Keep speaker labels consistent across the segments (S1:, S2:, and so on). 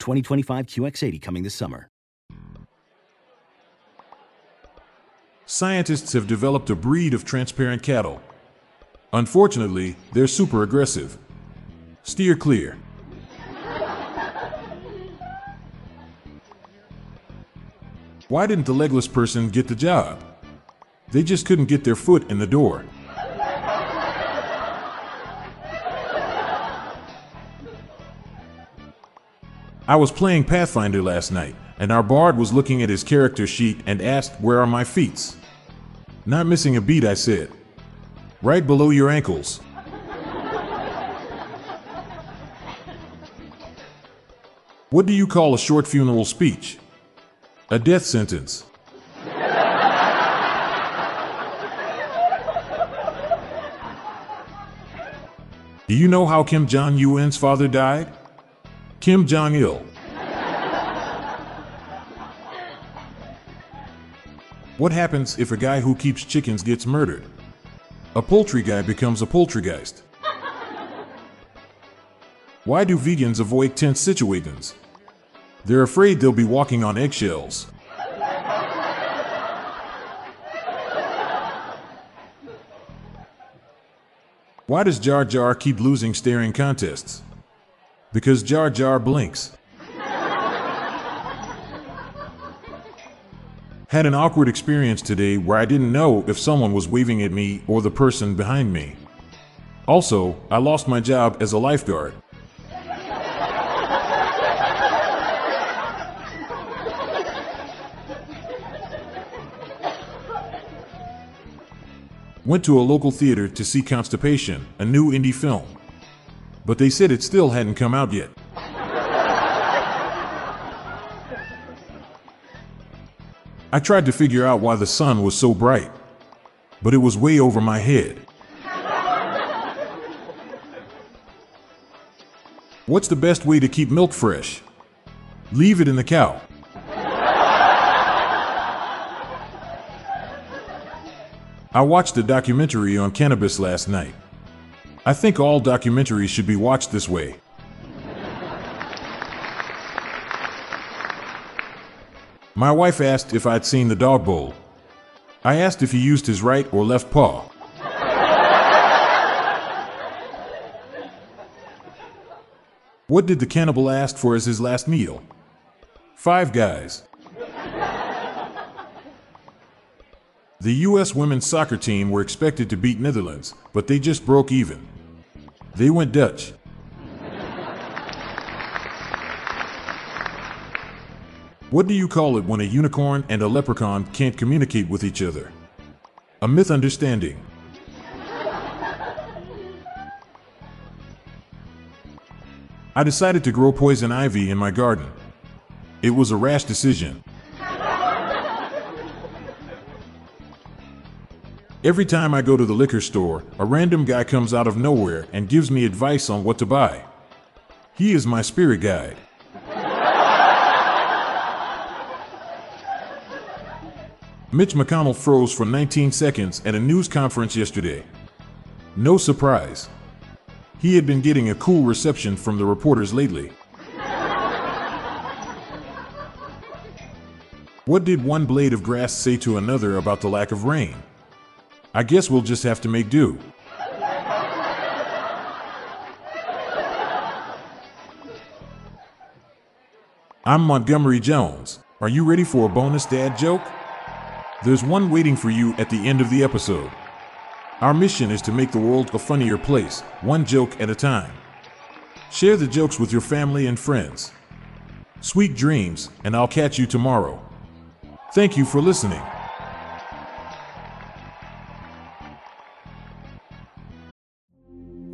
S1: 2025 QX80 coming this summer.
S2: Scientists have developed a breed of transparent cattle. Unfortunately, they're super aggressive. Steer clear. Why didn't the legless person get the job? They just couldn't get their foot in the door. I was playing Pathfinder last night, and our bard was looking at his character sheet and asked, Where are my feet? Not missing a beat, I said. Right below your ankles. What do you call a short funeral speech? A death sentence. Do you know how Kim Jong Un's father died? Kim Jong il. What happens if a guy who keeps chickens gets murdered? A poultry guy becomes a poultrygeist. Why do vegans avoid tense situations? They're afraid they'll be walking on eggshells. Why does Jar Jar keep losing staring contests? Because Jar Jar blinks. Had an awkward experience today where I didn't know if someone was waving at me or the person behind me. Also, I lost my job as a lifeguard. Went to a local theater to see Constipation, a new indie film. But they said it still hadn't come out yet. I tried to figure out why the sun was so bright, but it was way over my head. What's the best way to keep milk fresh? Leave it in the cow. I watched a documentary on cannabis last night. I think all documentaries should be watched this way. My wife asked if I'd seen the dog bowl. I asked if he used his right or left paw. What did the cannibal ask for as his last meal? Five guys. The U.S. women's soccer team were expected to beat Netherlands, but they just broke even. They went Dutch. What do you call it when a unicorn and a leprechaun can't communicate with each other? A misunderstanding. I decided to grow poison ivy in my garden. It was a rash decision. Every time I go to the liquor store, a random guy comes out of nowhere and gives me advice on what to buy. He is my spirit guide. Mitch McConnell froze for 19 seconds at a news conference yesterday. No surprise. He had been getting a cool reception from the reporters lately. What did one blade of grass say to another about the lack of rain? I guess we'll just have to make do. I'm Montgomery Jones. Are you ready for a bonus dad joke? There's one waiting for you at the end of the episode. Our mission is to make the world a funnier place, one joke at a time. Share the jokes with your family and friends. Sweet dreams, and I'll catch you tomorrow. Thank you for listening.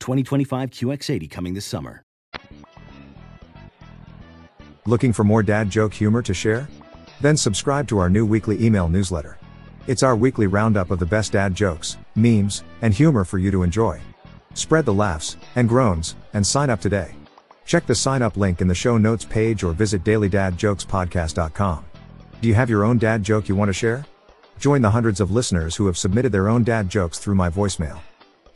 S1: 2025 QX80 coming this summer.
S3: Looking for more dad joke humor to share? Then subscribe to our new weekly email newsletter. It's our weekly roundup of the best dad jokes, memes, and humor for you to enjoy. Spread the laughs and groans and sign up today. Check the sign up link in the show notes page or visit dailydadjokespodcast.com. Do you have your own dad joke you want to share? Join the hundreds of listeners who have submitted their own dad jokes through my voicemail.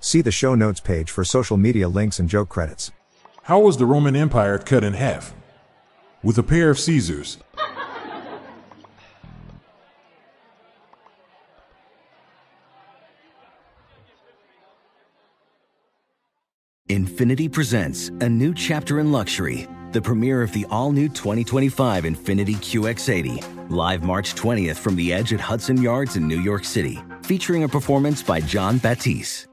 S3: See the show notes page for social media links and joke credits.
S2: How was the Roman Empire cut in half? With a pair of Caesars.
S1: Infiniti presents a new chapter in luxury, the premiere of the all new 2025 Infiniti QX80, live March 20th from the edge at Hudson Yards in New York City, featuring a performance by Jon Batiste.